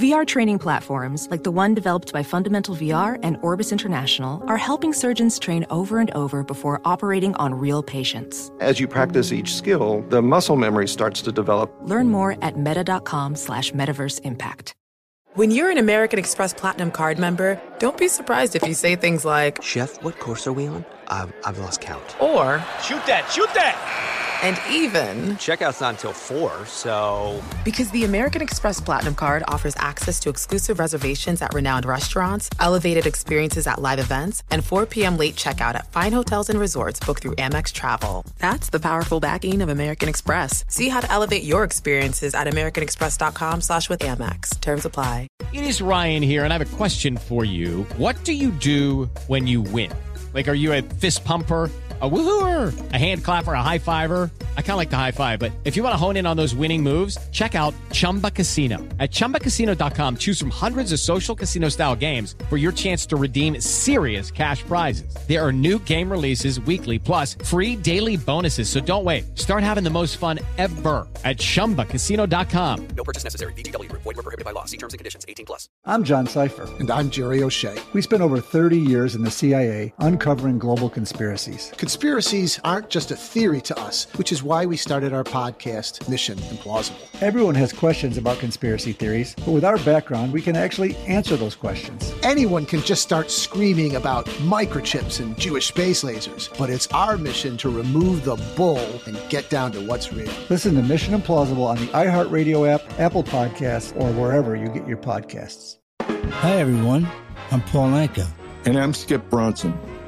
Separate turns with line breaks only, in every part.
VR training platforms, like the one developed by Fundamental VR and Orbis International, are helping surgeons train over and over before operating on real patients.
As you practice each skill, the muscle memory starts to develop.
Learn more at meta.com slash metaverse impact.
When you're an American Express Platinum card member, don't be surprised if you say things like,
Chef, what course are we on? I've, I've lost count.
or,
Shoot that, shoot that!
And even,
Checkout's not until 4, so.
because the American Express Platinum card offers access to exclusive reservations at renowned restaurants, elevated experiences at live events, and 4 p.m. late checkout at fine hotels and resorts booked through Amex Travel. That's the powerful backing of American Express. See how to elevate your experiences at americanexpress.com slash with Amex. Terms apply.
It is Ryan here, and I have a question for you. What do you do when you win? Like, are you a fist pumper? A woohooer, a hand clapper, a high fiver. I kind of like the high five, but if you want to hone in on those winning moves, check out Chumba Casino. At chumbacasino.com, choose from hundreds of social casino style games for your chance to redeem serious cash prizes. There are new game releases weekly, plus free daily bonuses. So don't wait. Start having the most fun ever at chumbacasino.com.
No purchase necessary. VGW Group. Void were prohibited by law. See terms and conditions. 18 plus.
I'm John Sipher.
And I'm Jerry O'Shea.
We spent over 30 years in the CIA uncovering global conspiracies.
Conspiracies aren't just a theory to us, which is why we started our podcast, Mission Implausible.
Everyone has questions about conspiracy theories, but with our background, we can actually answer those questions.
Anyone can just start screaming about microchips and Jewish space lasers, but it's our mission to remove the bull and get down to what's real.
Listen to Mission Implausible on the iHeartRadio app, Apple Podcasts, or wherever you get your podcasts.
Hi, everyone. I'm Paul Anka.
And I'm Skip Bronson.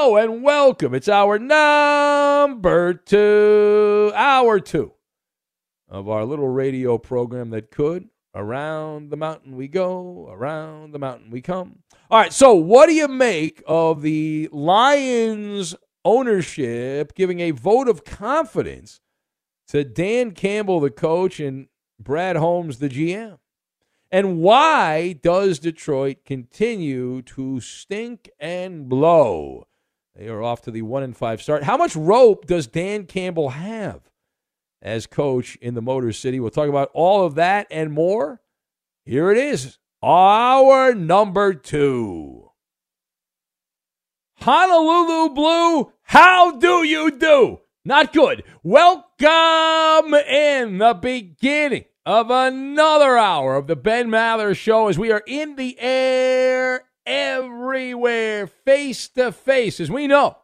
and welcome. It's our number two, hour two of our little radio program that could. Around the mountain we go, around the mountain we come. All right, so what do you make of the Lions ownership giving a vote of confidence to Dan Campbell, the coach, and Brad Holmes, the GM? And why does Detroit continue to stink and blow? They are off to the one and five start. How much rope does Dan Campbell have as coach in the Motor City? We'll talk about all of that and more. Here it is, our number two. Honolulu Blue, how do you do? Not good. Welcome in the beginning of another hour of the Ben Maller Show as we are in the air everywhere, face to face. As we know,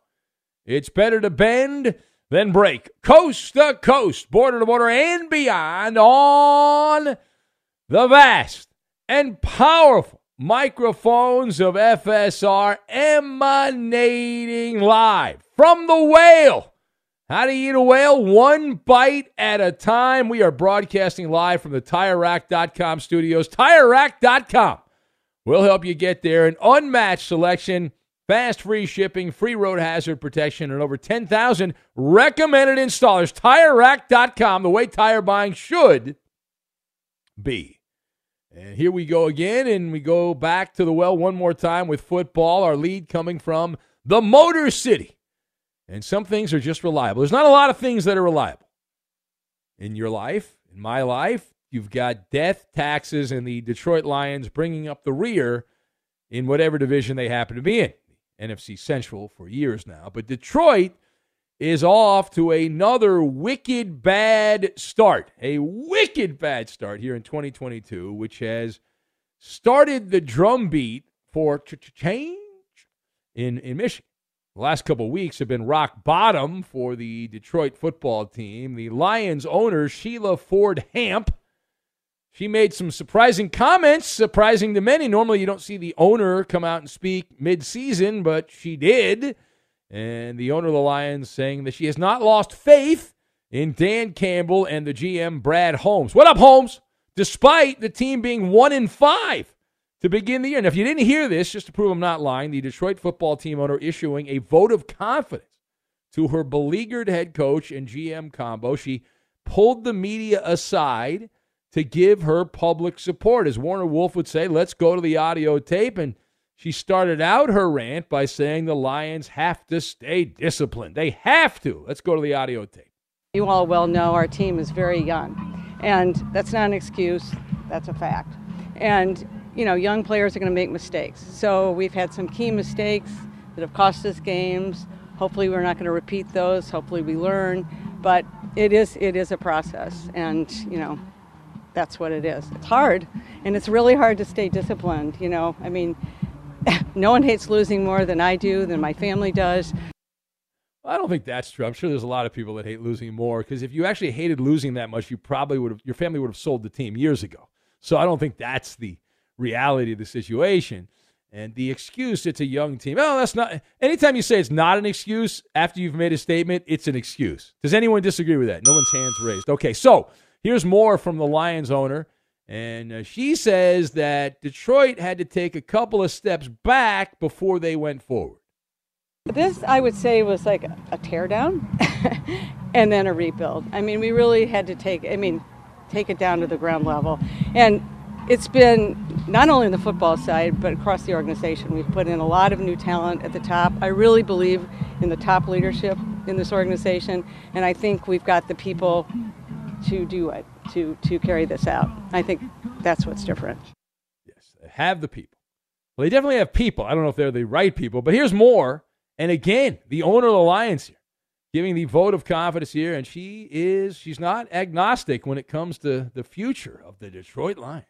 it's better to bend than break. Coast to coast, border to border, and beyond on the vast and powerful microphones of FSR emanating live from the whale. How you eat a whale? One bite at a time. We are broadcasting live from the TireRack.com studios. TireRack.com will help you get there. An unmatched selection, fast free shipping, free road hazard protection, and over 10,000 recommended installers. TireRack.com, the way tire buying should be. And here we go again, and we go back to the well one more time with football. Our lead coming from the Motor City. And some things are just reliable. There's not a lot of things that are reliable in your life, in my life. You've got death, taxes, and the Detroit Lions bringing up the rear in whatever division they happen to be in. NFC Central for years now. But Detroit is off to another wicked bad start. A wicked bad start here in 2022, which has started the drumbeat for change in, in Michigan. The last couple weeks have been rock bottom for the Detroit football team. The Lions owner, Sheila Ford Hamp, she made some surprising comments, surprising to many. Normally, you don't see the owner come out and speak mid-season, but she did. And the owner of the Lions saying that she has not lost faith in Dan Campbell and the GM Brad Holmes. What up, Holmes? Despite the team being one in five to begin the year. Now, if you didn't hear this, just to prove I'm not lying, the Detroit football team owner issuing a vote of confidence to her beleaguered head coach and GM combo. She pulled the media aside to give her public support. As Warner Wolf would say, let's go to the audio tape. And she started out her rant by saying the Lions have to stay disciplined. They have to. Let's go to the audio tape.
You all well know our team is very young, and that's not an excuse, that's a fact. And, you know, young players are going to make mistakes. So we've had some key mistakes that have cost us games. Hopefully, we're not going to repeat those. Hopefully, we learn. But it is it is a process, and you know, that's what it is. It's hard, and it's really hard to stay disciplined. You know, I mean, no one hates losing more than I do, than my family does.
I don't think that's true. I'm sure there's a lot of people that hate losing more because if you actually hated losing that much, you probably would have your family would have sold the team years ago. So I don't think that's the reality of the situation. And the excuse, it's a young team. Oh, that's not. Anytime you say it's not an excuse after you've made a statement, it's an excuse. Does anyone disagree with that? No one's hands raised. Okay, so here's more from the Lions owner. And uh, she says that Detroit had to take a couple of steps back before they went forward.
This, I would say, was like a teardown and then a rebuild. I mean, we really had to take, I mean, take it down to the ground level. And it's been not only on the football side, but across the organization. We've put in a lot of new talent at the top. I really believe in the top leadership in this organization, and I think we've got the people to do it, to, to carry this out. I think that's what's different.
Yes, they have the people. Well, they definitely have people. I don't know if they're the right people, but here's more. And again, the owner of the Lions here, giving the vote of confidence here, and she is she's not agnostic when it comes to the future of the Detroit Lions.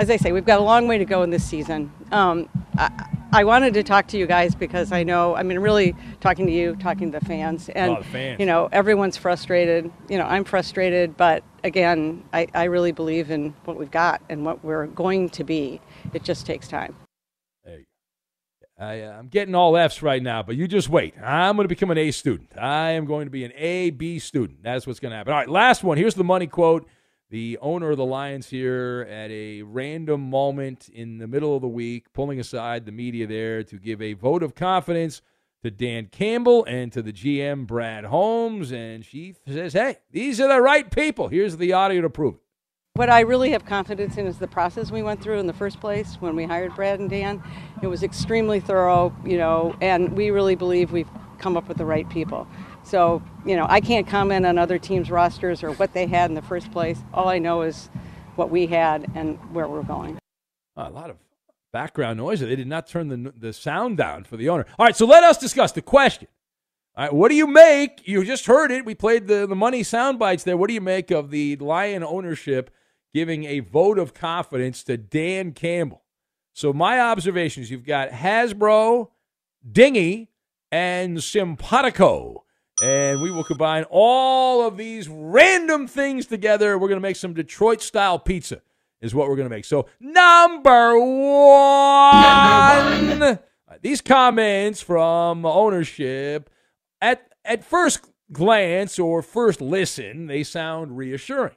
As I say, we've got a long way to go in this season. Um, I, I, wanted to talk to you guys because I know, I mean, really talking to you, talking to the fans, and
oh, the fans.
you know, everyone's frustrated. You know, I'm frustrated, but again, I, I really believe in what we've got and what we're going to be. It just takes time.
Hey, I, am getting all F's right now, but you just wait. I'm going to become an A student. I am going to be an A B student. That's what's going to happen. All right, last one. Here's the money quote. The owner of the Lions here at a random moment in the middle of the week, pulling aside the media there to give a vote of confidence to Dan Campbell and to the GM Brad Holmes. And she says, hey, these are the right people. Here's the audio to prove it.
What I really have confidence in is the process we went through in the first place when we hired Brad and Dan. It was extremely thorough, you know, and we really believe we've come up with the right people. So, you know, I can't comment on other teams' rosters or what they had in the first place. All I know is what we had and where we're going.
A lot of background noise. They did not turn the, the sound down for the owner. All right, so let us discuss the question. All right, what do you make? You just heard it. We played the, the money sound bites there. What do you make of the Lion ownership giving a vote of confidence to Dan Campbell. So my observations, you've got Hasbro, Dingy, and Simpatico. And we will combine all of these random things together. We're going to make some Detroit style pizza, is what we're going to make. So, number one, number one. these comments from ownership, at, at first glance or first listen, they sound reassuring.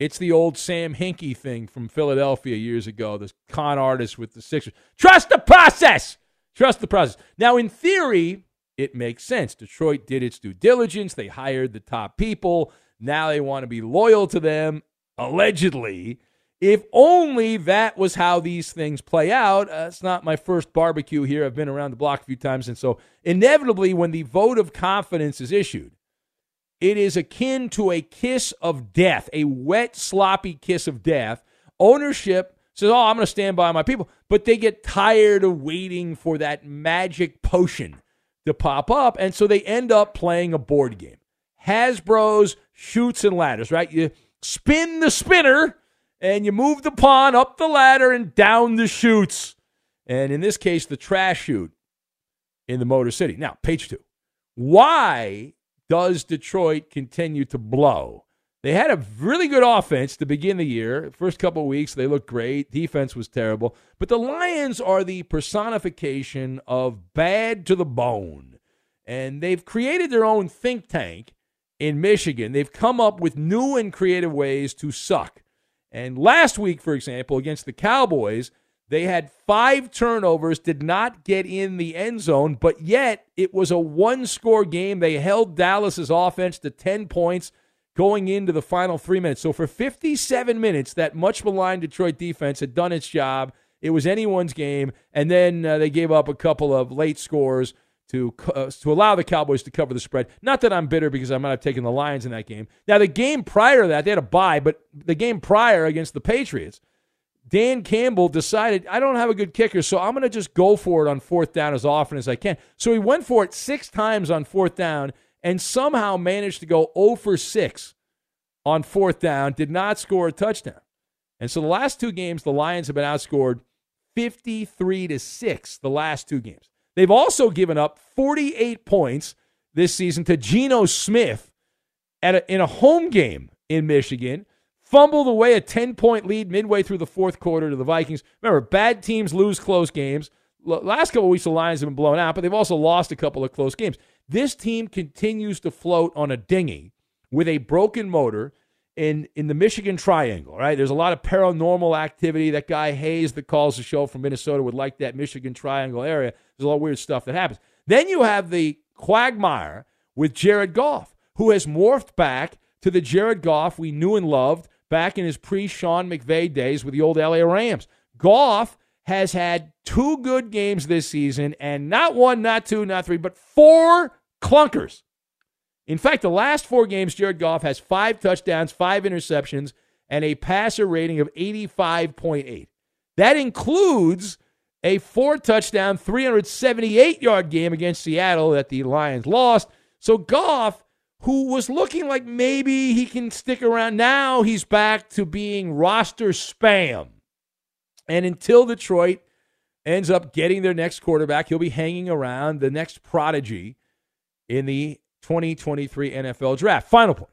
It's the old Sam Hinkie thing from Philadelphia years ago, this con artist with the Sixers. Trust the process. Trust the process. Now, in theory, it makes sense. Detroit did its due diligence. They hired the top people. Now they want to be loyal to them, allegedly. If only that was how these things play out. Uh, it's not my first barbecue here. I've been around the block a few times. And so, inevitably, when the vote of confidence is issued, it is akin to a kiss of death, a wet, sloppy kiss of death. Ownership says, Oh, I'm going to stand by my people. But they get tired of waiting for that magic potion to pop up. And so they end up playing a board game. Hasbro's Chutes and Ladders, right? You spin the spinner and you move the pawn up the ladder and down the chutes. And in this case, the trash chute in the Motor City. Now, page two. Why does Detroit continue to blow? They had a really good offense to begin the year. First couple weeks, they looked great. Defense was terrible. But the Lions are the personification of bad to the bone. And they've created their own think tank in Michigan. They've come up with new and creative ways to suck. And last week, for example, against the Cowboys, They had five turnovers, did not get in the end zone, but yet it was a one score game. They held Dallas's offense to 10 points going into the final three minutes. So for 57 minutes, that much maligned Detroit defense had done its job. It was anyone's game. And then uh, they gave up a couple of late scores to uh, to allow the Cowboys to cover the spread. Not that I'm bitter because I might have taken the Lions in that game. Now the game prior to that, they had a bye, but the game prior against the Patriots, Dan Campbell decided I don't have a good kicker, so I'm going to just go for it on fourth down as often as I can. So he went for it six times on fourth down and somehow managed to go 0 for 6 on fourth down, did not score a touchdown. And so the last two games, the Lions have been outscored 53 to 6 the last two games. They've also given up 48 points this season to Geno Smith at a, in a home game in Michigan. Fumbled away a 10 point lead midway through the fourth quarter to the Vikings. Remember, bad teams lose close games. Last couple of weeks, the Lions have been blown out, but they've also lost a couple of close games. This team continues to float on a dinghy with a broken motor in in the Michigan Triangle, right? There's a lot of paranormal activity. That guy Hayes that calls the show from Minnesota would like that Michigan Triangle area. There's a lot of weird stuff that happens. Then you have the quagmire with Jared Goff, who has morphed back to the Jared Goff we knew and loved back in his pre Sean McVay days with the old LA Rams. Goff has had two good games this season, and not one, not two, not three, but four clunkers. In fact, the last four games, Jared Goff has five touchdowns, five interceptions, and a passer rating of 85.8. That includes a four touchdown, 378 yard game against Seattle that the Lions lost. So Goff, who was looking like maybe he can stick around, now he's back to being roster spam. And until Detroit ends up getting their next quarterback, he'll be hanging around the next prodigy in the 2023 NFL draft. Final point.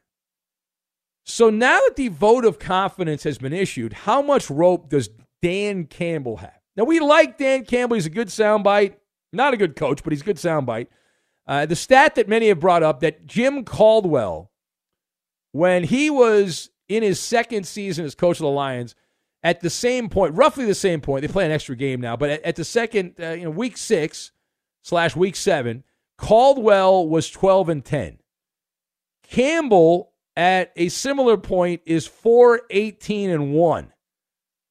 So now that the vote of confidence has been issued, how much rope does Dan Campbell have? Now, we like Dan Campbell. He's a good soundbite. Not a good coach, but he's a good soundbite. Uh, the stat that many have brought up that Jim Caldwell, when he was in his second season as coach of the Lions, at the same point, roughly the same point, they play an extra game now, but at, at the second, uh, you know, week six slash week seven, Caldwell was 12 and 10. Campbell at a similar point is 4 18 and 1.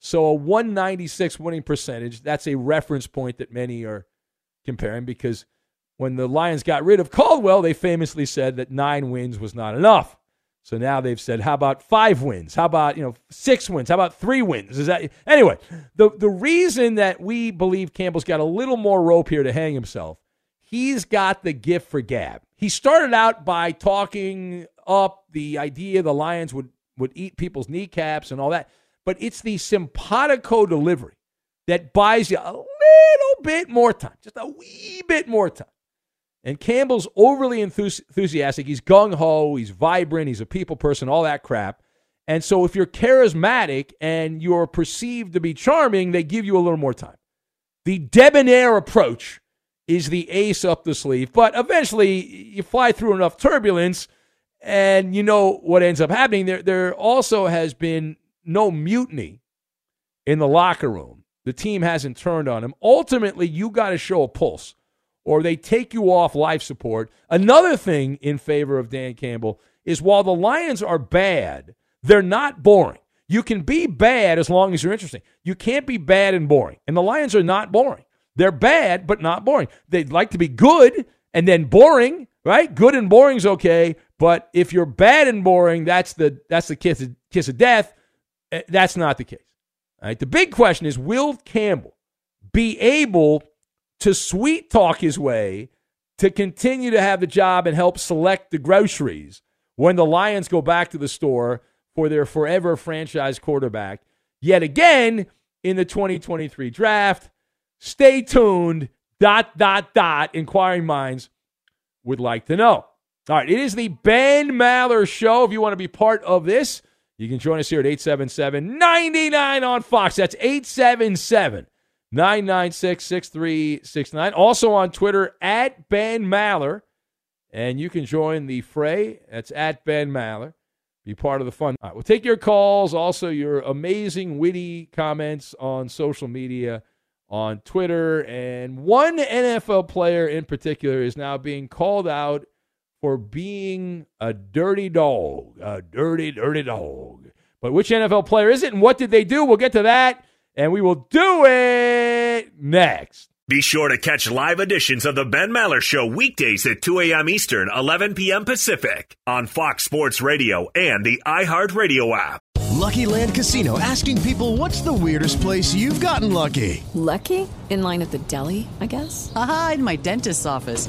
So a 196 winning percentage. That's a reference point that many are comparing because when the Lions got rid of Caldwell, they famously said that nine wins was not enough. So now they've said, how about five wins? How about, you know, six wins? How about three wins? Is that anyway, the the reason that we believe Campbell's got a little more rope here to hang himself, he's got the gift for gab. He started out by talking up the idea the Lions would would eat people's kneecaps and all that. But it's the simpatico delivery that buys you a little bit more time, just a wee bit more time. And Campbell's overly enthusiastic. He's gung ho. He's vibrant. He's a people person, all that crap. And so if you're charismatic and you're perceived to be charming, they give you a little more time. The debonair approach is the ace up the sleeve. But eventually, you fly through enough turbulence and you know what ends up happening. There, there also has been no mutiny in the locker room. The team hasn't turned on him. Ultimately, you got to show a pulse or they take you off life support. Another thing in favor of Dan Campbell is while the Lions are bad, they're not boring. You can be bad as long as you're interesting. You can't be bad and boring. And the Lions are not boring. They're bad, but not boring. They'd like to be good and then boring, right? Good and boring's okay, but if you're bad and boring, that's the that's the kiss of, kiss of death. Eh, that's not the case. Right. The big question is, will Campbell be able to sweet talk his way to continue to have the job and help select the groceries when the Lions go back to the store for their forever franchise quarterback yet again in the 2023 draft. Stay tuned. Dot, dot, dot. Inquiring minds would like to know. All right, it is the Ben Maller Show. If you want to be part of this, you can join us here at 877 99 on Fox. That's 877 996 6369. Also on Twitter at Ben Maller. And you can join the fray. That's at Ben Maller. be part of the fun. All right, we'll take your calls, also your amazing, witty comments on social media, on Twitter. And one NFL player in particular is now being called out for being a dirty dog, a dirty, dirty dog. But which NFL player is it and what did they do? We'll get to that, and we will do it next.
Be sure to catch live editions of the Ben Maller Show weekdays at 2 a.m. Eastern, 11 p.m. Pacific on Fox Sports Radio and the iHeartRadio app.
Lucky Land Casino asking people what's the weirdest place you've gotten lucky?
Lucky? In line at the deli, I guess?
Aha, in my dentist's office.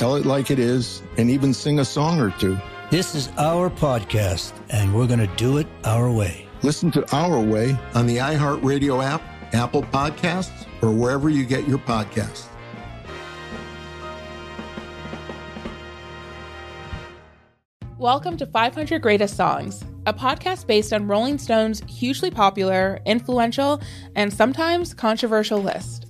tell it like it is, and even sing a song or two.
This is our podcast, and we're going to do it our way.
Listen to Our Way on the iHeartRadio app, Apple Podcasts, or wherever you get your podcasts.
Welcome to 500 Greatest Songs, a podcast based on Rolling Stone's hugely popular, influential, and sometimes controversial list.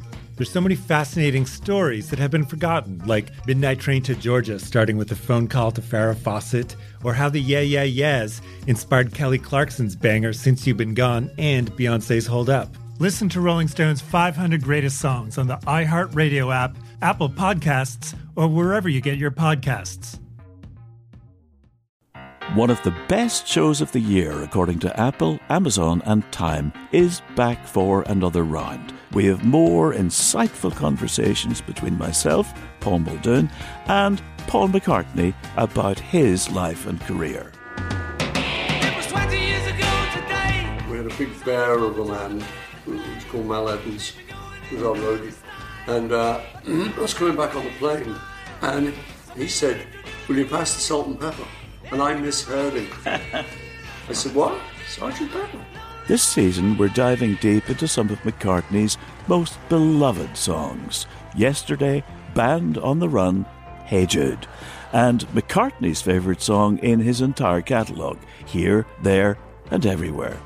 There's so many fascinating stories that have been forgotten, like Midnight Train to Georgia, starting with a phone call to Farrah Fawcett, or how the Yeah Yeah Yeahs inspired Kelly Clarkson's banger Since You've Been Gone and Beyonce's Hold Up.
Listen to Rolling Stone's 500 Greatest Songs on the iHeartRadio app, Apple Podcasts, or wherever you get your podcasts.
One of the best shows of the year, according to Apple, Amazon, and Time, is back for another round. We have more insightful conversations between myself, Paul Muldoon, and Paul McCartney about his life and career.
We had a big bear of a man who called Mal Evans, who was our roadie. And uh, I was coming back on the plane, and he said, Will you pass the salt and pepper? And I misheard him. I said, What? Sergeant Pepper?
This season, we're diving deep into some of McCartney's most beloved songs. Yesterday, Band on the Run, Hey Jude, and McCartney's favourite song in his entire catalogue, Here, There, and Everywhere.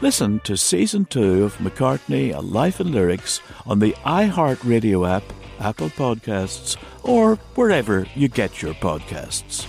Listen to Season 2 of McCartney, A Life in Lyrics on the iHeartRadio app, Apple Podcasts, or wherever you get your podcasts.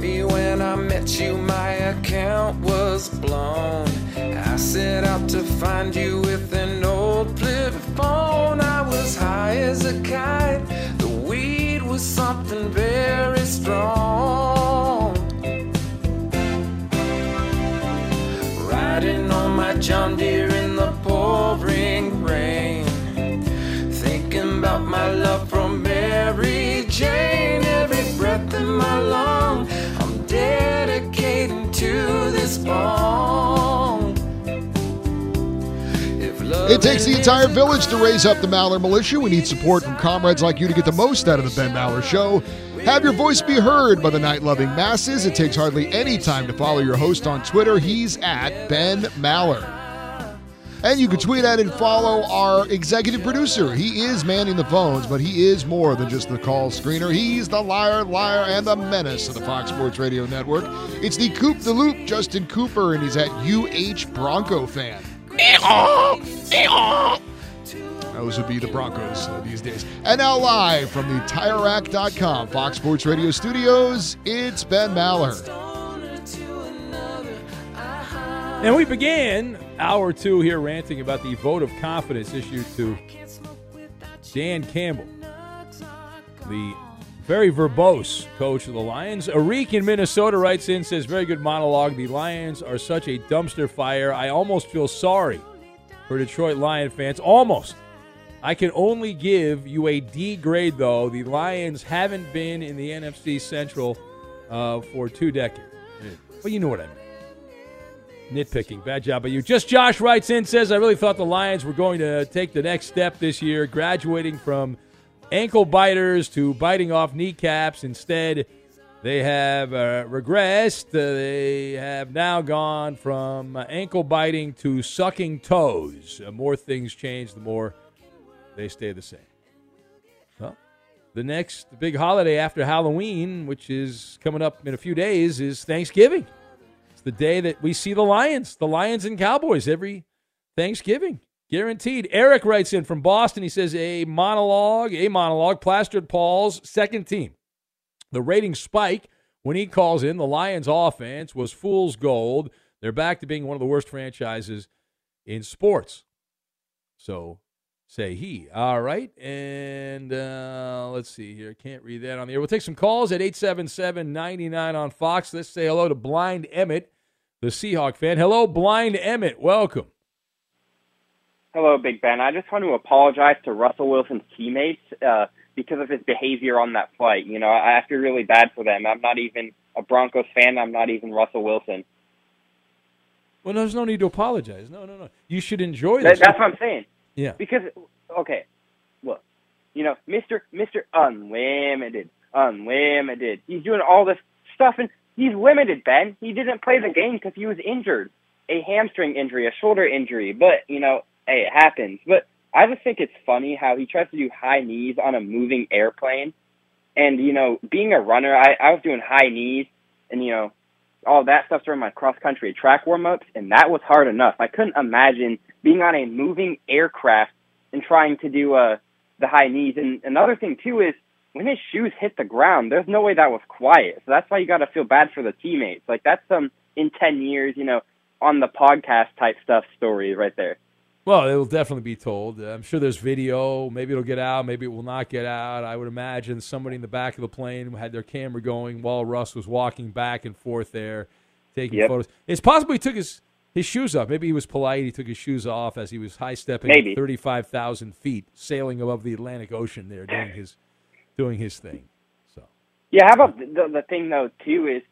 Baby, when I met you, my account was blown. I set out to find you with an old flip phone. I was high as a kite. The weed was something very strong. Riding on my John Deere to this love
It takes the entire village to raise up the Maller Militia. We need support from comrades like you to get the most out of the Ben Maller Show. Have your voice be heard by the night loving masses. It takes hardly any time to follow your host on Twitter. He's at Ben Maller. And you can tweet at and follow our executive producer. He is manning the phones, but he is more than just the call screener. He's the liar, liar, and the menace of the Fox Sports Radio Network. It's the Coop the Loop, Justin Cooper, and he's at UH Bronco fan. Those would be the Broncos these days. And now, live from the TireRack.com Fox Sports Radio studios, it's Ben Maller.
And we began hour two here ranting about the vote of confidence issued to Dan Campbell, the very verbose coach of the Lions. Arik in Minnesota writes in, says, Very good monologue. The Lions are such a dumpster fire. I almost feel sorry for Detroit Lion fans. Almost. I can only give you a D grade, though. The Lions haven't been in the NFC Central uh, for two decades. Well, you know what I mean. Nitpicking. Bad job by you. Just Josh writes in, says, I really thought the Lions were going to take the next step this year, graduating from ankle biters to biting off kneecaps. Instead, they have uh, regressed. Uh, they have now gone from ankle biting to sucking toes. Uh, more things change, the more they stay the same. The next big holiday after Halloween, which is coming up in a few days, is Thanksgiving. It's the day that we see the Lions, the Lions and Cowboys every Thanksgiving. Guaranteed. Eric writes in from Boston. He says, a monologue, a monologue, plastered Paul's second team. The ratings spike when he calls in. The Lions offense was fool's gold. They're back to being one of the worst franchises in sports. So say he. All right. And uh, let's see here. Can't read that on the air. We'll take some calls at 877 99 on Fox. Let's say hello to Blind Emmett, the Seahawk fan. Hello, Blind Emmett. Welcome.
Hello, Big Ben. I just want to apologize to Russell Wilson's teammates uh, because of his behavior on that flight. You know, I, feel really bad for them. I'm not even a Broncos fan. I'm not even Russell Wilson.
Well, there's no need to apologize. No, no, no. You should enjoy
That,
this.
that's what I'm saying.
Yeah.
Because okay, look, you know, Mister Mister Unlimited, Unlimited. He's doing all this stuff, and he's limited. Ben, he didn't play the game because he was injured, a hamstring injury, a shoulder injury. But you know, hey, it happens. But I just think it's funny how he tries to do high knees on a moving airplane, and you know, being a runner, I, I was doing high knees, and you know, all that stuff during my cross country track warm ups, and that was hard enough. I couldn't imagine being on a moving aircraft and trying to do uh, the high knees. And another thing too is when his shoes hit the ground, there's no way that was quiet. So that's why you got to feel bad for the teammates. Like that's some in ten years, you know, on the podcast type stuff story right there.
Well, it will definitely be told. I'm sure there's video. Maybe it'll get out. Maybe it will not get out. I would imagine somebody in the back of the plane had their camera going while Russ was walking back and forth there, taking
Yep.
photos. It's possible he took his, his shoes off. Maybe he was polite. He took his shoes off as he was high stepping 35,000 feet, sailing above the Atlantic Ocean there, doing his doing his thing. So.
Yeah, how about the, the thing though too is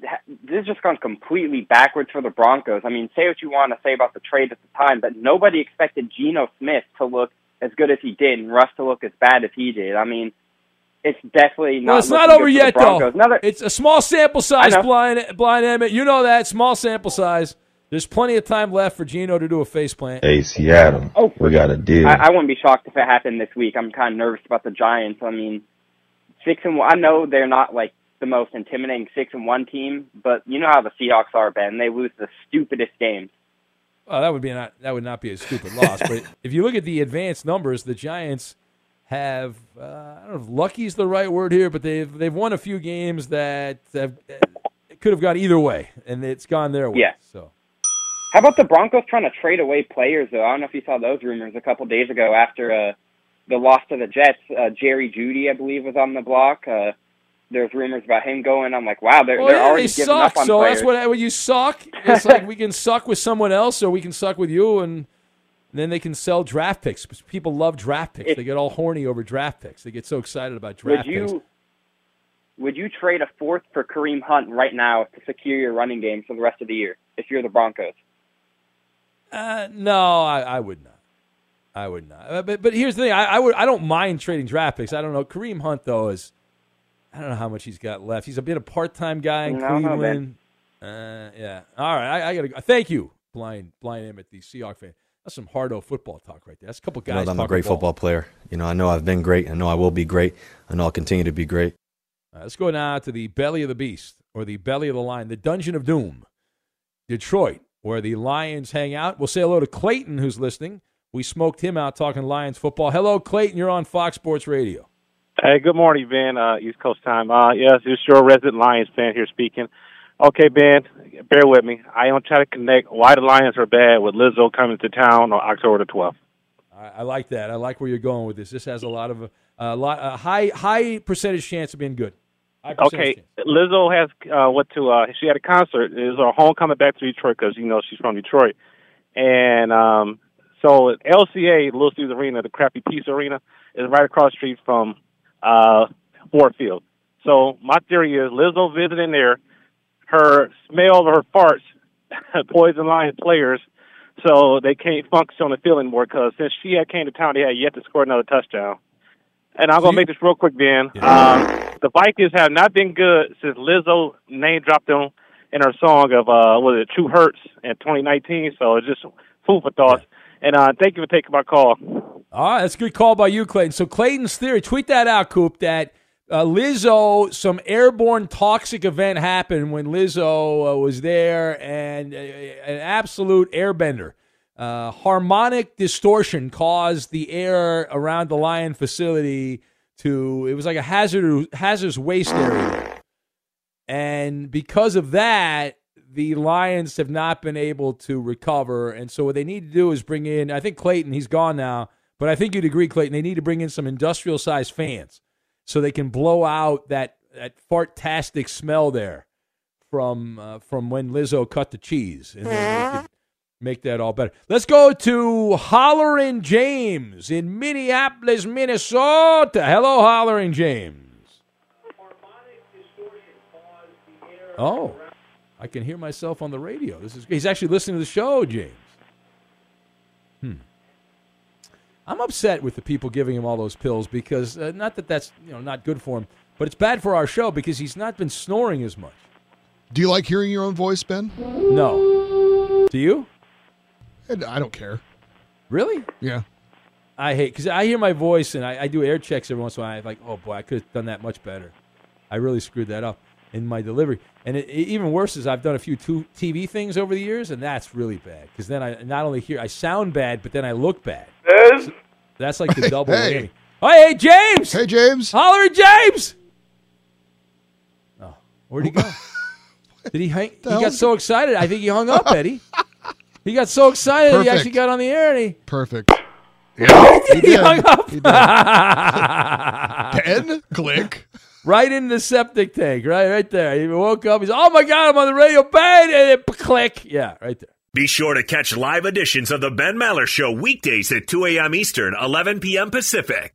this has just gone completely backwards for the Broncos. I mean, say what you want to say about the trade at the time, but nobody expected Geno Smith to look as good as he did and Russ to look as bad as he did. I mean, it's definitely not.
well, it's not over
good
yet, though.
Another,
It's a small sample size, blind, blind Emmett. You know that small sample size. There's plenty of time left for Geno to do a face plant.
Hey, Seattle.
Oh,
we got a deal.
I, I wouldn't be shocked if it happened this week. I'm kind of nervous about the Giants. I mean, six and one. I know they're not like the most intimidating six and one team, but you know how the Seahawks are, Ben. They lose the stupidest games.
Well, that would be not that would not be a stupid loss. but if you look at the advanced numbers, the Giants have uh, I don't know if lucky is the right word here, but they've they've won a few games that have, could have gone either way, and it's gone their way.
Yeah.
So
How about the Broncos trying to trade away players? Though I don't know if you saw those rumors a couple days ago after uh, the loss to the Jets. Uh, Jerry Jeudy, I believe, was on the block. Uh, there's rumors about him going. I'm like, wow, they're,
well,
they're
yeah,
already
they
giving
suck.
up on
so
players.
that's what when you suck. It's like we can suck with someone else, or we can suck with you, and then they can sell draft picks. People love draft picks.
If-
they get all horny over draft picks. They get so excited about
would
draft
you
picks.
would you trade a fourth for Kareem Hunt right now to secure your running game for the rest of the year if you're the Broncos?
Uh, no, I, I would not. I would not. Uh, but but here's the thing. I, I would. I don't mind trading draft picks. I don't know. Kareem Hunt though is. I don't know how much he's got left. He's a bit a part time guy in
I don't know,
Cleveland. uh, yeah. All right. I, I gotta. go. Thank you, blind blind Emmett, the Seahawks fan. That's some hardo football talk right there. That's a couple
I
guys.
know I'm a great
ball.
football player. You know, I know I've been great. I know I will be great. I know I'll continue to be great.
All right, let's go now to the belly of the beast or the belly of the lion, the dungeon of doom, Detroit, where the Lions hang out. We'll say hello to Clayton, who's listening. We smoked him out talking Lions football. Hello, Clayton. You're on Fox Sports Radio.
Hey, good morning, Ben. Uh, East Coast time. Uh, yes, it's your resident Lions fan here speaking. Okay, Ben, bear with me. I am trying to try to connect why the Lions are bad with Lizzo coming to town on October the 12th.
I, I like that. I like where you're going with this. This has a lot of a lot, a high high percentage chance of being good.
Okay, Lizzo has uh, went to. Uh, she had a concert. It was her homecoming back to Detroit because you know she's from Detroit, and um, so LCA Little Caesars Arena, the crappy Peace Arena, is right across the street from uh, Ford Field. So my theory is Lizzo visiting there, her smell of her farts poison Lions players, so they can't function on the field anymore. Because since she had came to town, they had yet to score another touchdown. And I'm gonna make this real quick, Ben. Um, the Vikings have not been good since Lizzo name dropped them in her song of uh, was it Truth Hurts in 2019. So it's just food for thought. And uh, thank you for taking my call.
All right, that's a good call by you, Clayton. So Clayton's theory, tweet that out, Coop, that uh, Lizzo, some airborne toxic event happened when Lizzo uh, was there, and uh, an absolute airbender. Uh, harmonic distortion caused the air around the Lion facility to, it was like a hazard, hazardous waste area. And because of that, the Lions have not been able to recover. And so what they need to do is bring in, I think Clayton, he's gone now, but I think you'd agree, Clayton, they need to bring in some industrial sized fans so they can blow out that, that fartastic smell there from uh, from when Lizzo cut the cheese. And could make that all better. Let's go to Hollering James in Minneapolis, Minnesota. Hello, Hollering James. Oh, I can hear myself on the radio. This is he's actually listening to the show, James. I'm upset with the people giving him all those pills because uh, not that that's you know not good for him, but it's bad for our show because he's not been snoring as much.
Do you like hearing your own voice, Ben?
No. Do you?
I don't care.
Really?
Yeah.
I hate because I hear my voice and I, I do air checks every once in a while. I'm like, oh boy, I could have done that much better. I really screwed that up in my delivery. And it, it- even worse is I've done a few TV things over the years, and that's really bad because then I not only hear I sound bad, but then I look bad. So that's like the double
Hey.
whammy. Oh, hey, James!
Hey, James!
Holler at James! Oh, where'd he go? Did he hang? He got so excited. I think he hung up, Eddie. He got so excited he actually got on the air and he.
Perfect. Yeah,
he,
did.
hung up.
He did. Pen, click.
Right in the septic tank, right, right there. He woke up. He's, oh my god, I'm on the radio. Bang! And it, click. Yeah, right there.
Be sure to catch live editions of The Ben Maller Show weekdays at 2 a.m. Eastern, 11 p.m. Pacific.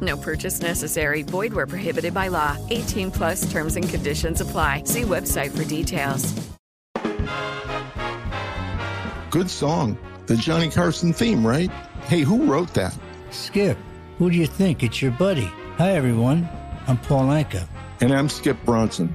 No purchase necessary. Void where prohibited by law. 18 plus terms and conditions apply. See website for details.
Good song. The Johnny Carson theme, right? Hey, who wrote that?
Skip, who do you think? It's your buddy. Hi, everyone. I'm Paul Anka.
And I'm Skip Bronson.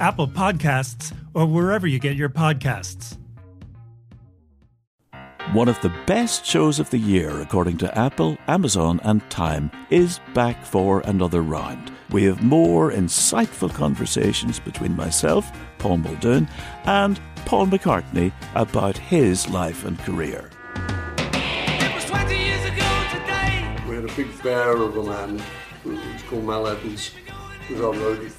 Apple Podcasts, or wherever you get your podcasts.
One of the best shows of the year, according to Apple, Amazon, and Time, is back for another round. We have more insightful conversations between myself, Paul Muldoon, and Paul McCartney about his life and career.
We had a big bear of a man who was called Mal Evans, who was our roadie.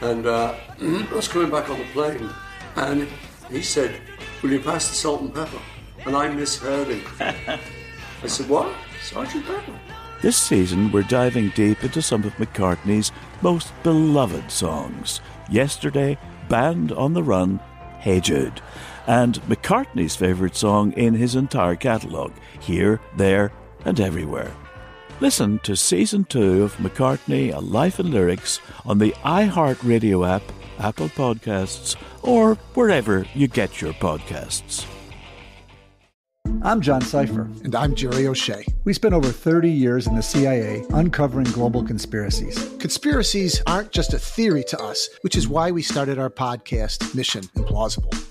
And uh, I was coming back on the plane, and he said, Will you pass the salt and pepper? And I misheard him. I said, What? Sergeant Pepper?
This season, we're diving deep into some of McCartney's most beloved songs. Yesterday, Band on the Run, Hey Jude, and McCartney's favourite song in his entire catalogue, Here, There, and Everywhere. Listen to Season 2 of McCartney, A Life in Lyrics on the iHeartRadio app, Apple Podcasts, or wherever you get your podcasts.
I'm John Sipher.
And I'm Jerry O'Shea.
We spent over 30 years in the CIA uncovering global conspiracies.
Conspiracies aren't just a theory to us, which is why we started our podcast, Mission Implausible.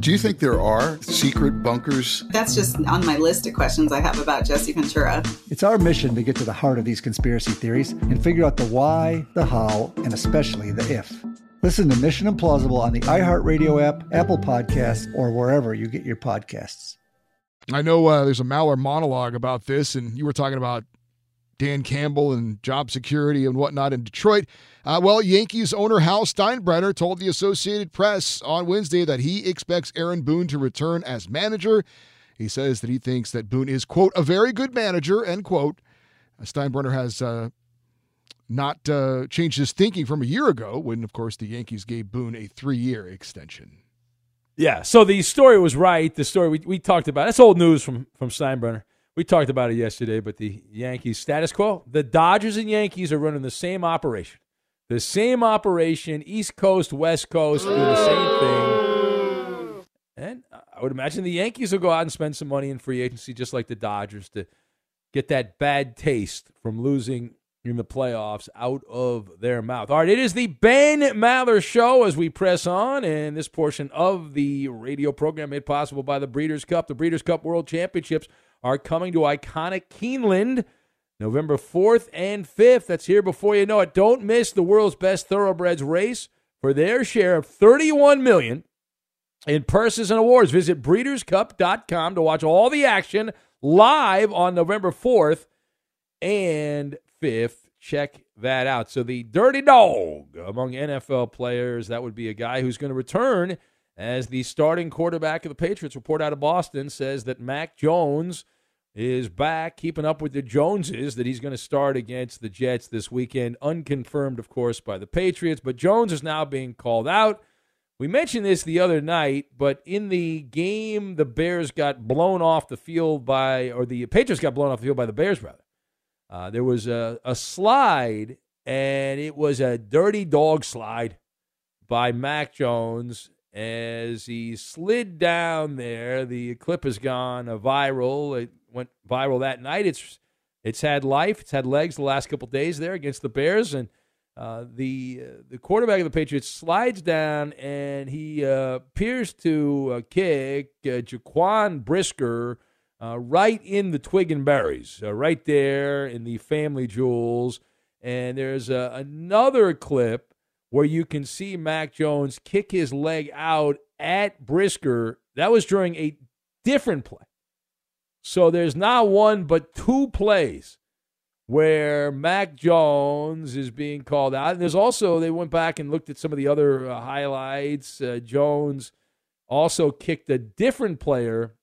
Do you think there are secret bunkers?
That's just on my list of questions I have about Jesse Ventura.
It's our mission to get to the heart of these conspiracy theories and figure out the why, the how, and especially the if. Listen to Mission Implausible on the iHeartRadio app, Apple Podcasts, or wherever you get your podcasts.
I know uh, there's a Maller monologue about this, and you were talking about Dan Campbell and job security and whatnot in Detroit. Uh, well, Yankees owner Hal Steinbrenner told the Associated Press on Wednesday that he expects Aaron Boone to return as manager. He says that he thinks that Boone is, quote, a very good manager, end quote. Steinbrenner has uh, not uh, changed his thinking from a year ago when, of course, the Yankees gave Boone a three year extension.
Yeah, so the story was right. The story we, we talked about. That's old news from, from Steinbrenner. We talked about it yesterday, but the Yankees status quo. The Dodgers and Yankees are running the same operation. The same operation, East Coast, West Coast, do the same thing. And I would imagine the Yankees will go out and spend some money in free agency, just like the Dodgers, to get that bad taste from losing in the playoffs out of their mouth. All right, it is the Ben Maller Show as we press on, and this portion of the radio program made possible by the Breeders' Cup. The Breeders' Cup World Championships are coming to iconic Keeneland November 4th and 5th. That's here before you know it. Don't miss the world's best thoroughbreds race for their share of 31 million in purses and awards. Visit breederscup.com to watch all the action live on November 4th and 5th. Check that out. So the dirty dog among NFL players, that would be a guy who's going to return as the starting quarterback of the Patriots. Report out of Boston says that Mac Jones is back, keeping up with the Joneses, that he's going to start against the Jets this weekend. Unconfirmed, of course, by the Patriots, but Jones is now being called out. We mentioned this the other night, but in the game, the Bears got blown off the field by, or the Patriots got blown off the field by the Bears, rather. Uh, there was a, a slide, and it was a dirty dog slide by Mac Jones as he slid down there. The clip has gone viral. It went viral that night. It's it's had life. It's had legs the last couple days there against the Bears, and uh, the uh, the quarterback of the Patriots slides down and he uh, appears to uh, kick uh, Jaquan Brisker uh, right in the twig and berries, right there in the family jewels. And there's another clip where you can see Mac Jones kick his leg out at Brisker. That was during a different play. So there's not one but two plays where Mac Jones is being called out. And there's also, they went back and looked at some of the other uh, highlights. Uh, Jones also kicked a different player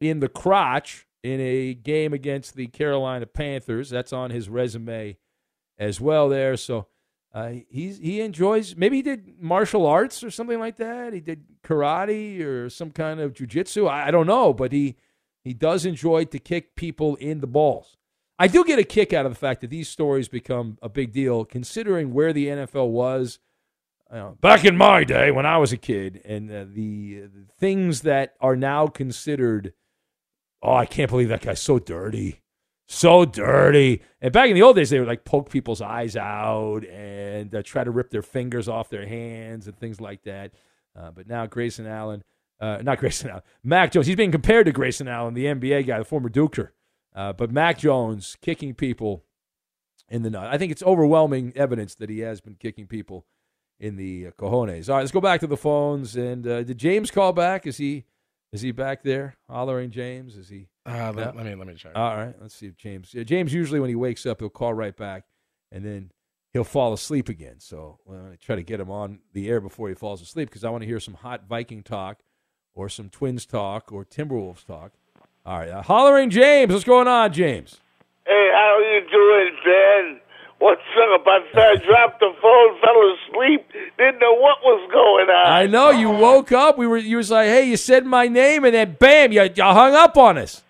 in the crotch in a game against the Carolina Panthers. That's on his resume as well there. So uh, he's, he enjoys, maybe he did martial arts or something like that. He did karate or some kind of jujitsu. I, I don't know, but he, he does enjoy to kick people in the balls. I do get a kick out of the fact that these stories become a big deal, considering where the NFL was know, back in my day when I was a kid, and uh, the, the things that are now considered. Oh, I can't believe that guy's so dirty, so dirty. And back in the old days, they would like poke people's eyes out and uh, try to rip their fingers off their hands and things like that. Uh, but now Grayson Allen, uh, not Grayson Allen, Mac Jones. He's being compared to Grayson Allen, the NBA guy, the former Duker. Uh, but Mac Jones kicking people in the nut. I think it's overwhelming evidence that he has been kicking people in the uh, cojones. All right, let's go back to the phones. And uh, did James call back? Is he is he back there hollering? James is he?
Uh, let, let me let me check.
All right, let's see if James. Yeah, James usually when he wakes up he'll call right back, and then he'll fall asleep again. So well, I try to get him on the air before he falls asleep because I want to hear some hot Viking talk, or some Twins talk, or Timberwolves talk. All right, uh, hollering James. What's going on, James?
Hey, how you doing, Ben? What's up? I dropped the phone, fell asleep, didn't know what was going on.
I know you woke up. We were. You was like, "Hey, you said my name," and then bam, you, you hung up on us.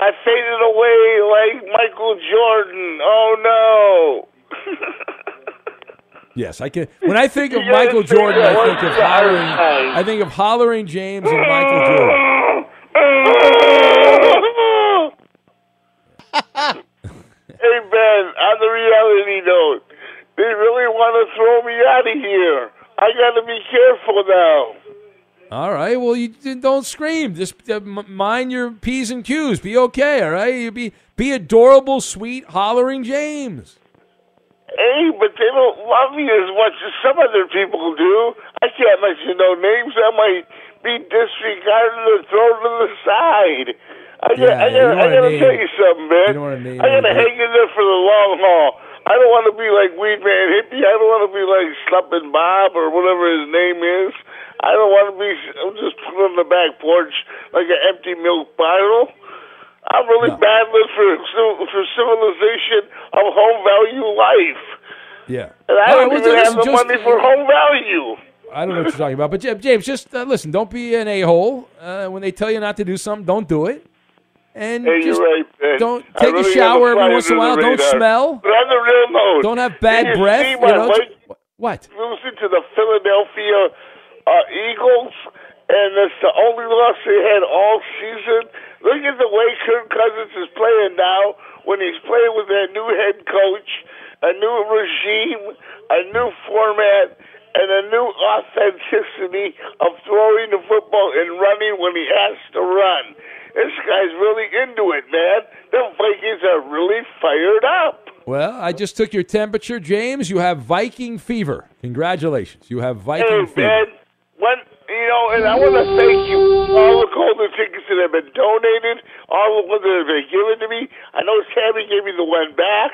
I faded away like Michael Jordan. Oh no!
Yes, I can. When I think of
You
Michael Jordan, I think of
time.
hollering. I think of hollering James and Michael Jordan.
hey Ben, on the reality note, they really want to throw me out of here. I got to be careful now.
All right. Well, you don't scream. Just uh, mind your p's and q's. Be okay. All right. You be be adorable, sweet, hollering James.
Hey, but they don't love you as much as some other people do. I can't mention no names. I might be disregarded or thrown to the side. I got,
Yeah,
I got, I
wanna
gotta
name-
tell you something, man.
you don't wanna name
I gotta hang in there for the long haul. I don't want to be like Weed Man Hippie. I don't want to be like Sluppin' Bob or whatever his name is. I don't want to be. I'm just put on the back porch like an empty milk bottle. I'm really battling for for civilization of home value life,
Yeah.
and I don't
right,
even have the
just-
money for home value.
I don't know what you're talking about, but James, just uh, listen. Don't be an a hole. Uh, when they tell you not to do something, don't do it. And
Hey,
just
right,
don't take
really
a shower every once in a while. Don't smell.
But on the real note,
Don't have bad breath. You know, what?
losing to the Philadelphia uh, Eagles, and that's the only loss they had all season. Look at the way Kirk Cousins is playing now when he's playing with that new head coach, a new regime, a new format, and a new authenticity of throwing the football and running when he has to run. This guy's really into it, man. The Vikings are really fired up.
Well, I just took your temperature, James. You have Viking fever. Congratulations. You have Viking
Hey,
fever.
man, when you know, and I want to thank you for all the golden tickets that have been donated, all the ones that have been given to me. I know Tammy gave me the one back,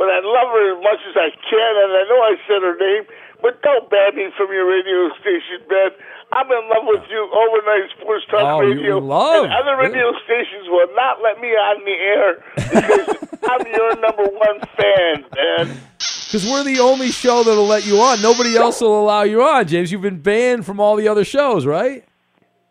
but I love her as much as I can, and I know I said her name. But don't ban me from your radio station, man. I'm in love with you, overnight sports talk
Oh,
radio.
love.
And other radio stations will not let me on the air because I'm your number one fan, man.
Because we're the only show that'll let you on. Nobody else will allow you on, James. You've been banned from all the other shows, right?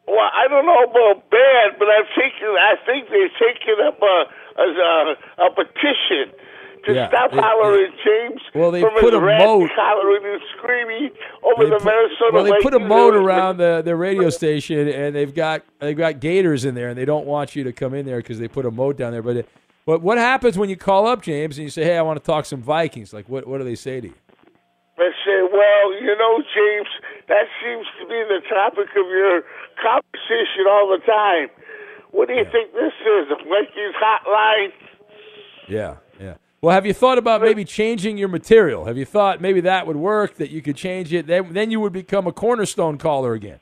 Well, I don't know about banned, but I've taken. I think they've taken up a a, a petition to
Yeah,
stop
they-
hollering James
Well, they put a moat-
hollering and screaming over the
put-
Minnesota
well, they put a moat around the, the radio station, and they've got they've got gators in there, and they don't want you to come in there because they put a moat down there. But it, but what happens when you call up James and you say, "Hey, I want to talk some Vikings"? Like, what what do they say to you?
I say, well, you know, James, that seems to be the topic of your conversation all the time. What do you think this is? A Vikings hotline?
Yeah, yeah. Well, have you thought about maybe changing your material? Have you thought maybe that would work? That you could change it? Then, then you would become a cornerstone caller again.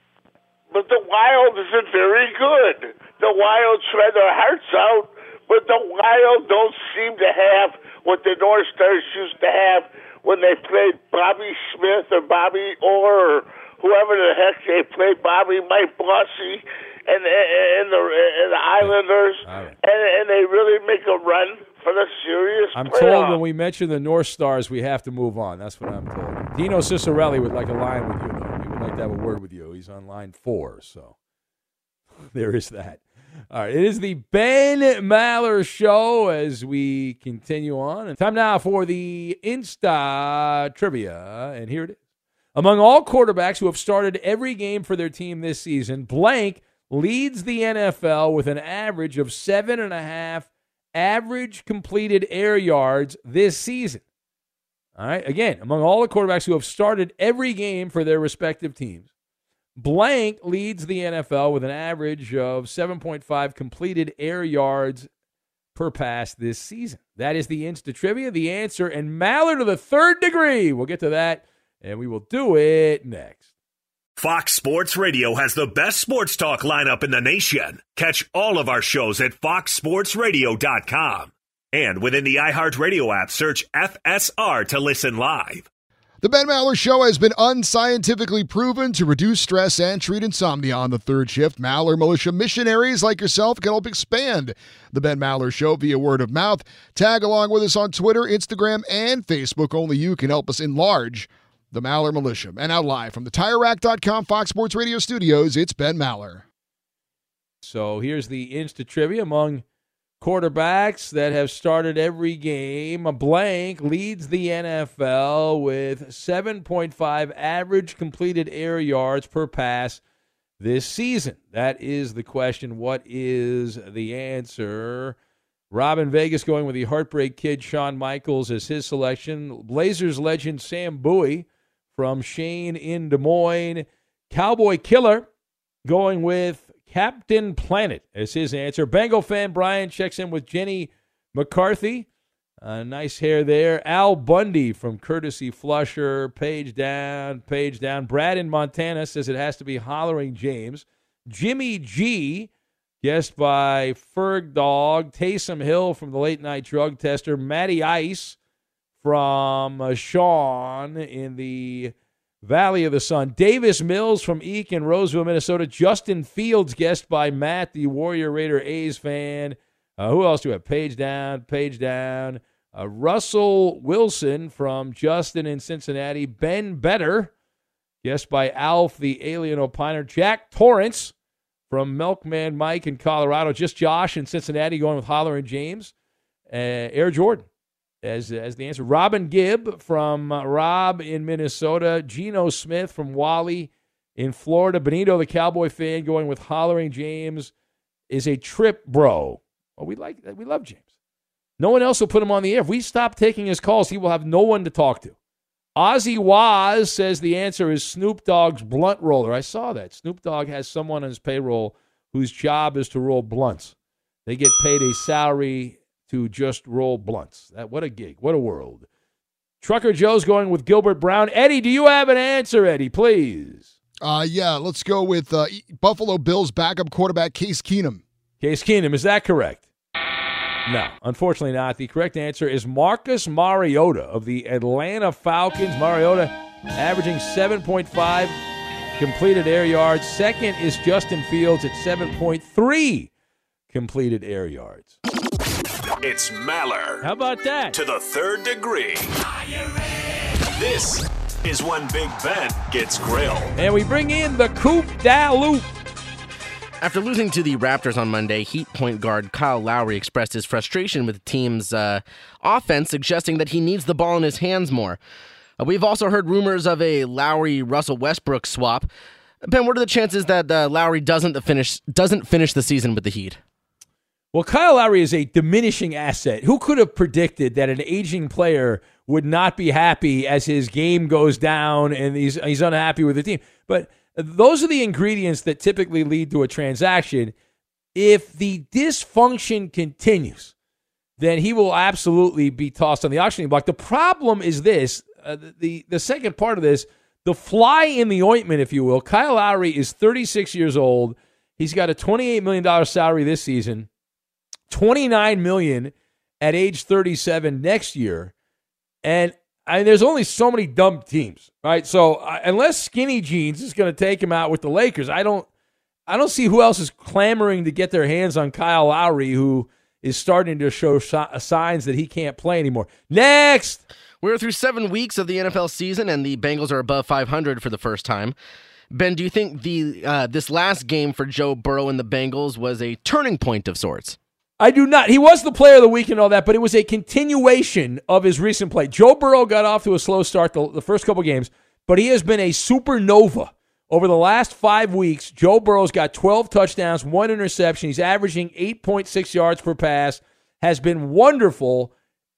But the Wild isn't very good. The Wild try their hearts out, but the Wild don't seem to have what the North Stars used to have when they played Bobby Smith or Bobby Orr or whoever the heck they played, Bobby Mike Bossy and and the and the Islanders, and and they really make a run for the serious
I'm
playoff.
told when we mention the North Stars, we have to move on. That's what I'm told. Dino Cicerelli would like a line with you, though. He would like to have a word with you. He's on line four, so there is that. All right, it is the Ben Maller Show as we continue on. And time now for the Insta trivia, and here it is. Among all quarterbacks who have started every game for their team this season, blank leads the NFL with an average of seven and a half average completed air yards this season. All right. Again, among all the quarterbacks who have started every game for their respective teams, blank leads the NFL with an average of 7.5 completed air yards per pass this season. That is the Insta Trivia, the answer, and Maller to the third degree. We'll get to that, and we will do it next.
Fox Sports Radio has the best sports talk lineup in the nation. Catch all of our shows at foxsportsradio.com. And within the iHeartRadio app, search FSR to listen live.
The Ben Maller Show has been unscientifically proven to reduce stress and treat insomnia on the third shift. Maller Militia missionaries like yourself can help expand the Ben Maller Show via word of mouth. Tag along with us on Twitter, Instagram, and Facebook. Only you can help us enlarge the Maller Militia. And now live from the TireRack.com Fox Sports Radio studios, it's Ben Maller.
So here's the Insta Trivia among quarterbacks that have started every game. A blank leads the NFL with 7.5 average completed air yards per pass this season. That is the question. What is the answer? Robin Vegas going with the Heartbreak Kid, Shawn Michaels, as his selection. Blazers legend Sam Bowie from Shane in Des Moines. Cowboy Killer going with Captain Planet as his answer. Bengal fan Brian checks in with Jenny McCarthy. Uh, nice hair there. Al Bundy from Courtesy Flusher. Page down, page down. Brad in Montana says it has to be Hollering James. Jimmy G guest by Ferg Dog, Taysom Hill from the late night drug tester, Matty Ice from uh, Sean in the Valley of the Sun, Davis Mills from Eek in Roseville, Minnesota, Justin Fields, guest by Matt, the Warrior Raider A's fan. Uh, who else do we have? Page down, page down. Uh, Russell Wilson from Justin in Cincinnati, Ben Better, guest by Alf, the Alien Opiner, Jack Torrance from Milkman Mike in Colorado, just Josh in Cincinnati going with Holler and James, uh, Air Jordan as, as the answer. Robin Gibb from uh, Rob in Minnesota, Geno Smith from Wally in Florida, Benito the Cowboy fan going with Hollering James is a trip bro. Well, we like we love James. No one else will put him on the air. If we stop taking his calls, he will have no one to talk to. Ozzy Waz says the answer is Snoop Dogg's blunt roller. I saw that. Snoop Dogg has someone on his payroll whose job is to roll blunts. They get paid a salary to just roll blunts. That what a gig. What a world. Trucker Joe's going with Gilbert Brown. Eddie, do you have an answer, Eddie, please?
Uh, yeah, let's go with uh, Buffalo Bills backup quarterback Case Keenum.
Case Keenum, is that correct? No, unfortunately not. The correct answer is Marcus Mariota of the Atlanta Falcons. Mariota averaging 7.5 completed air yards. Second is Justin Fields at 7.3 completed air yards.
It's Maller.
How about that?
To the third degree. This is when Big Ben gets grilled.
And we bring in the Coop Da Loop.
After losing to the Raptors on Monday, Heat point guard Kyle Lowry expressed his frustration with the team's uh, offense, suggesting that he needs the ball in his hands more. Uh, we've also heard rumors of a Lowry Russell Westbrook swap. Ben, what are the chances that uh, Lowry doesn't finish doesn't finish the season with the Heat?
Well, Kyle Lowry is a diminishing asset. Who could have predicted that an aging player would not be happy as his game goes down and he's he's unhappy with the team? But those are the ingredients that typically lead to a transaction. If the dysfunction continues, then he will absolutely be tossed on the auctioning block. The problem is this: uh, the the second part of this, the fly in the ointment, if you will. Kyle Lowry is 36 years old. He's got a 28 million dollar salary this season. 29 million at age 37 next year. And I mean, there's only so many dumb teams, right? So uh, unless Skinny Jeans is going to take him out with the Lakers, I don't, I don't see who else is clamoring to get their hands on Kyle Lowry, who is starting to show signs that he can't play anymore. Next,
we're through seven weeks of the NFL season, and the Bengals are above 500 for the first time. Ben, do you think the uh, this last game for Joe Burrow and the Bengals was a turning point of sorts?
I do not. He was the player of the week and all that, but it was a continuation of his recent play. Joe Burrow got off to a slow start the, the first couple games, but he has been a supernova over the last five weeks. Joe Burrow's got 12 touchdowns, one interception. He's averaging 8.6 yards per pass, has been wonderful.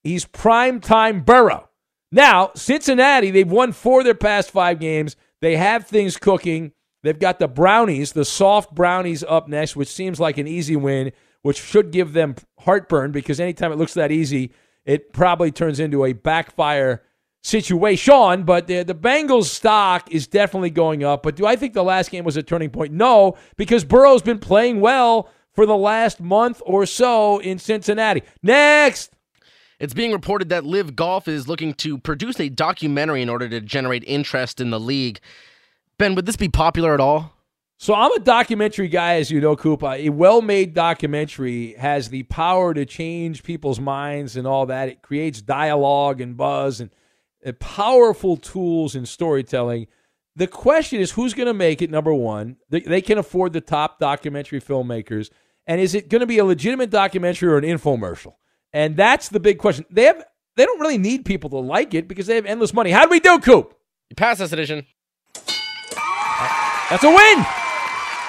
He's prime time Burrow. Now, Cincinnati, they've won four of their past five games. They have things cooking. They've got the Brownies, the soft Brownies up next, which seems like an easy win which should give them heartburn because anytime it looks that easy, it probably turns into a backfire situation. But the, the Bengals stock is definitely going up. But do I think the last game was a turning point? No, because Burrow's been playing well for the last month or so in Cincinnati. Next.
It's being reported that LIV Golf is looking to produce a documentary in order to generate interest in the league. Ben, would this be popular at all?
So I'm a documentary guy, as you know, Koopa. A well-made documentary has the power to change people's minds and all that. It creates dialogue and buzz and uh, powerful tools in storytelling. The question is, who's going to make it? Number one, they, they can afford the top documentary filmmakers, and is it going to be a legitimate documentary or an infomercial? And that's the big question. They have they don't really need people to like it because they have endless money. How do we do, Coop?
You pass this edition.
That's a win.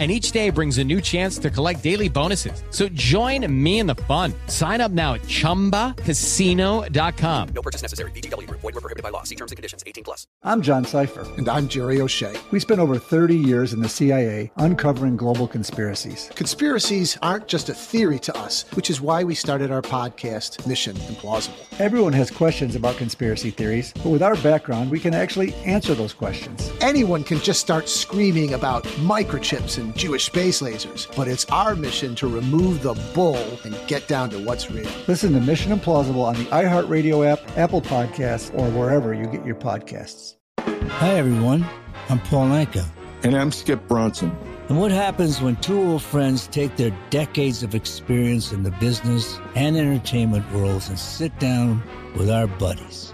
and each day brings a new chance to collect daily bonuses. So join me in the fun. Sign up now at ChumbaCasino.com.
No purchase necessary. VGW Group. Void were prohibited by law. See terms and conditions. 18 plus.
I'm John Sipher.
And I'm Jerry O'Shea.
We spent over 30 years in the CIA uncovering global conspiracies.
Conspiracies aren't just a theory to us, which is why we started our podcast, Mission Implausible.
Everyone has questions about conspiracy theories, but with our background, we can actually answer those questions.
Anyone can just start screaming about microchips and Jewish space lasers, but it's our mission to remove the bull and get down to what's real.
Listen to Mission Implausible on the iHeartRadio app, Apple Podcasts, or wherever you get your podcasts.
Hi, everyone. I'm Paul Anka.
And I'm Skip Bronson.
And what happens when two old friends take their decades of experience in the business and entertainment worlds and sit down with our buddies?